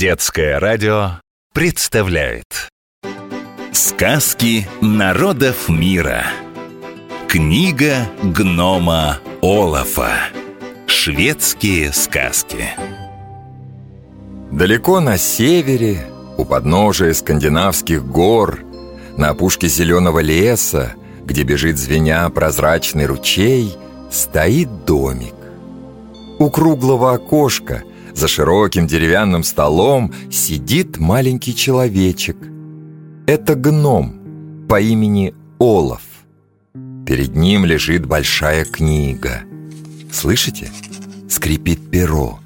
Детское радио представляет. Сказки народов мира. Книга гнома Олафа. Шведские сказки. Далеко на севере, у подножия скандинавских гор, на опушке зеленого леса, где бежит звеня прозрачный ручей, стоит домик. У круглого окошка за широким деревянным столом сидит маленький человечек. Это гном по имени Олаф. Перед ним лежит большая книга. Слышите? Скрипит перо.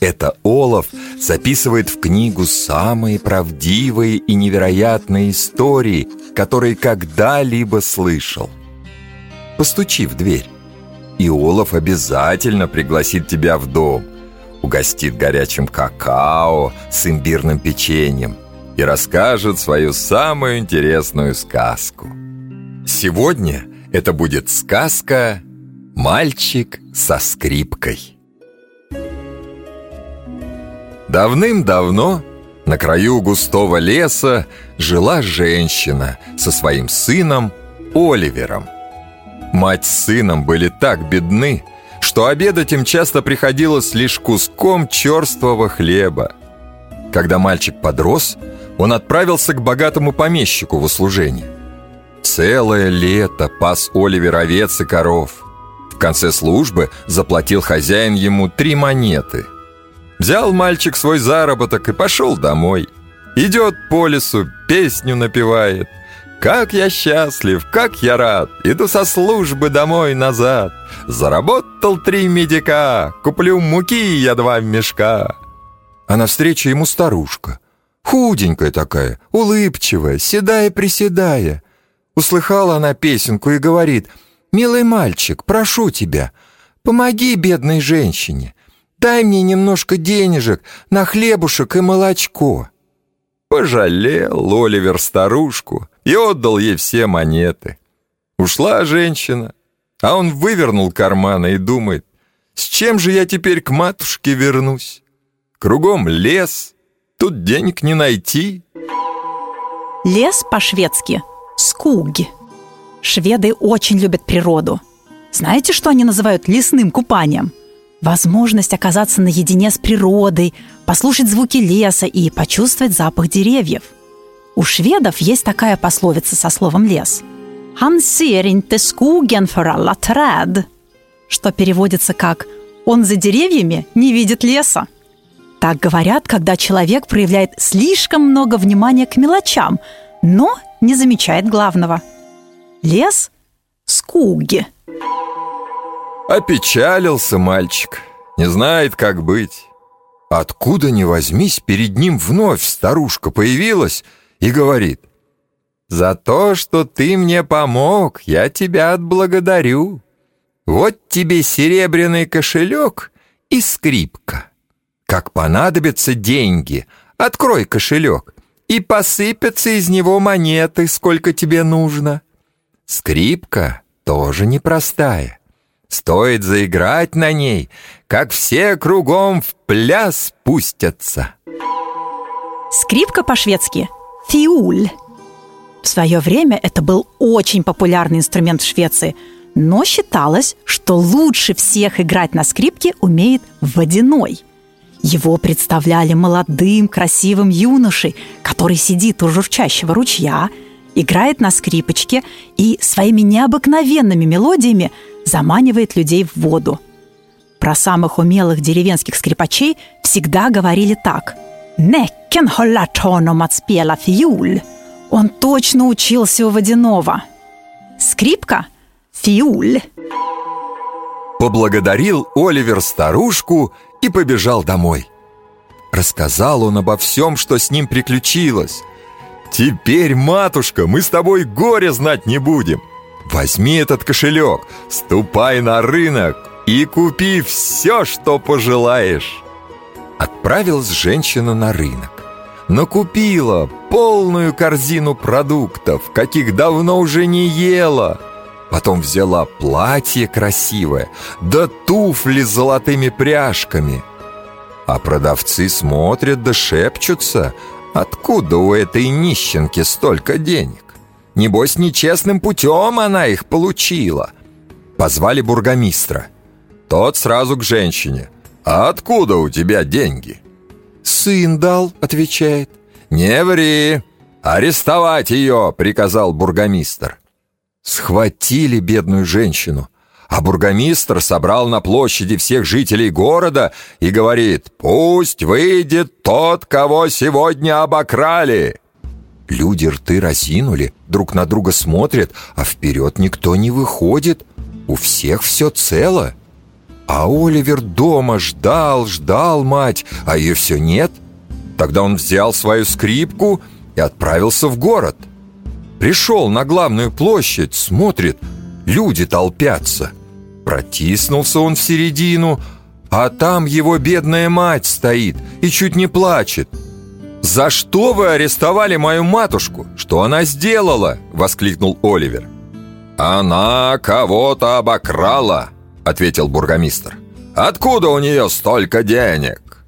Это Олаф записывает в книгу самые правдивые и невероятные истории, которые когда-либо слышал. Постучи в дверь, и Олаф обязательно пригласит тебя в дом, угостит горячим какао с имбирным печеньем и расскажет свою самую интересную сказку. Сегодня это будет сказка «Мальчик со скрипкой». Давным-давно на краю густого леса жила женщина со своим сыном Оливером. Мать с сыном были так бедны, что обедать им часто приходилось лишь куском черствого хлеба. Когда мальчик подрос, он отправился к богатому помещику в услужение. Целое лето пас Оливер овец и коров. В конце службы заплатил хозяин ему три монеты – Взял мальчик свой заработок и пошел домой. Идет по лесу, песню напевает. Как я счастлив, как я рад, иду со службы домой назад. Заработал три медика, куплю муки я два мешка. А навстречу ему старушка, худенькая такая, улыбчивая, седая-приседая. Услыхала она песенку и говорит, «Милый мальчик, прошу тебя, помоги бедной женщине. Дай мне немножко денежек на хлебушек и молочко». Пожалел Оливер старушку и отдал ей все монеты. Ушла женщина, а он вывернул карманы и думает, «С чем же я теперь к матушке вернусь? Кругом лес, тут денег не найти». Лес по-шведски – скуги. Шведы очень любят природу. Знаете, что они называют лесным купанием – Возможность оказаться наедине с природой, послушать звуки леса и почувствовать запах деревьев. У шведов есть такая пословица со словом «лес». «Han ser inte skogen för alla träd», что переводится как «он за деревьями не видит леса». Так говорят, когда человек проявляет слишком много внимания к мелочам, но не замечает главного. Лес – скуги – Опечалился мальчик, не знает, как быть. Откуда ни возьмись, перед ним вновь старушка появилась и говорит, «За то, что ты мне помог, я тебя отблагодарю. Вот тебе серебряный кошелек и скрипка. Как понадобятся деньги, открой кошелек, и посыпятся из него монеты, сколько тебе нужно. Скрипка тоже непростая. Стоит заиграть на ней, как все кругом в пляс пустятся. Скрипка по-шведски «фиуль». В свое время это был очень популярный инструмент в Швеции, но считалось, что лучше всех играть на скрипке умеет водяной. Его представляли молодым, красивым юношей, который сидит у журчащего ручья, играет на скрипочке и своими необыкновенными мелодиями – заманивает людей в воду. Про самых умелых деревенских скрипачей всегда говорили так. «Näcken har lärt honom att spela fiol». Он точно учился у водяного. Скрипка – фиуль. Поблагодарил Оливер старушку и побежал домой. Рассказал он обо всем, что с ним приключилось. «Теперь, матушка, мы с тобой горе знать не будем. Возьми этот кошелек, ступай на рынок и купи все, что пожелаешь. Отправилась женщина на рынок. Но купила полную корзину продуктов, каких давно уже не ела. Потом взяла платье красивое, да туфли с золотыми пряжками. А продавцы смотрят да шепчутся, откуда у этой нищенки столько денег. Небось, нечестным путем она их получила. Позвали бургомистра. Тот сразу к женщине. «А откуда у тебя деньги?» «Сын дал», — отвечает. «Не ври! Арестовать ее!» — приказал бургомистр. Схватили бедную женщину — а бургомистр собрал на площади всех жителей города и говорит «Пусть выйдет тот, кого сегодня обокрали!» Люди рты разинули, друг на друга смотрят, а вперед никто не выходит. У всех все цело. А Оливер дома ждал, ждал мать, а ее все нет. Тогда он взял свою скрипку и отправился в город. Пришел на главную площадь, смотрит, люди толпятся – Протиснулся он в середину, а там его бедная мать стоит и чуть не плачет. «За что вы арестовали мою матушку? Что она сделала?» — воскликнул Оливер. «Она кого-то обокрала», — ответил бургомистр. «Откуда у нее столько денег?»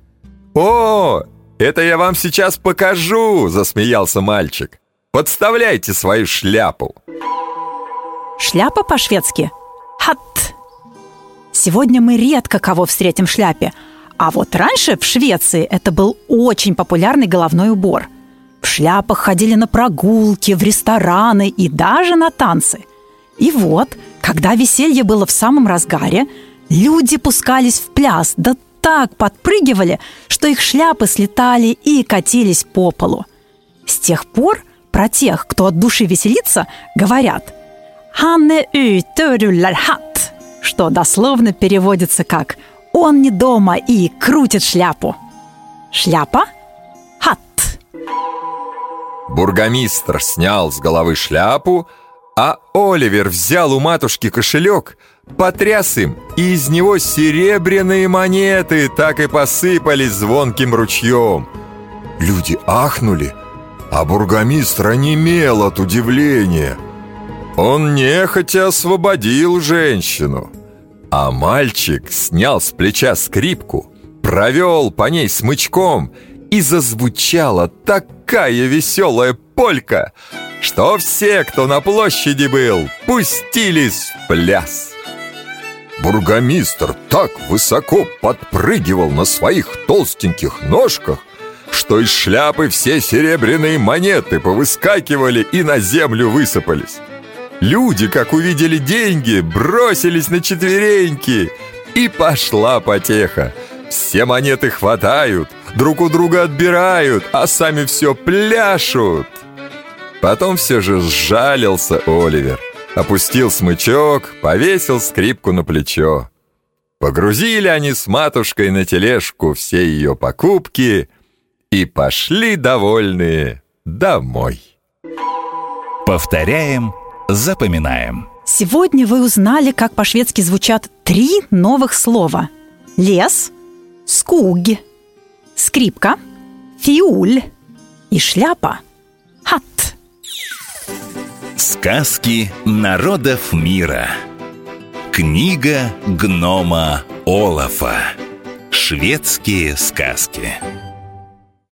«О, это я вам сейчас покажу!» — засмеялся мальчик. «Подставляйте свою шляпу!» Шляпа по-шведски «хат» Сегодня мы редко кого встретим в шляпе, а вот раньше в Швеции это был очень популярный головной убор. В шляпах ходили на прогулки, в рестораны и даже на танцы. И вот, когда веселье было в самом разгаре, люди пускались в пляс, да так подпрыгивали, что их шляпы слетали и катились по полу. С тех пор про тех, кто от души веселится, говорят «Ханне hatt» что дословно переводится как «он не дома и крутит шляпу». Шляпа – хат. Бургомистр снял с головы шляпу, а Оливер взял у матушки кошелек, потряс им, и из него серебряные монеты так и посыпались звонким ручьем. Люди ахнули, а бургомистр онемел от удивления – он нехотя освободил женщину, а мальчик снял с плеча скрипку, провел по ней смычком, и зазвучала такая веселая полька, что все, кто на площади был, пустились в пляс. Бургомистр так высоко подпрыгивал на своих толстеньких ножках, что из шляпы все серебряные монеты повыскакивали и на землю высыпались. Люди, как увидели деньги, бросились на четвереньки. И пошла потеха. Все монеты хватают, друг у друга отбирают, а сами все пляшут. Потом все же сжалился Оливер. Опустил смычок, повесил скрипку на плечо. Погрузили они с матушкой на тележку все ее покупки и пошли довольные домой. Повторяем Запоминаем. Сегодня вы узнали, как по-шведски звучат три новых слова. Лес, скуг, скрипка, фиуль и шляпа. Сказки народов мира. Книга гнома Олафа. Шведские сказки.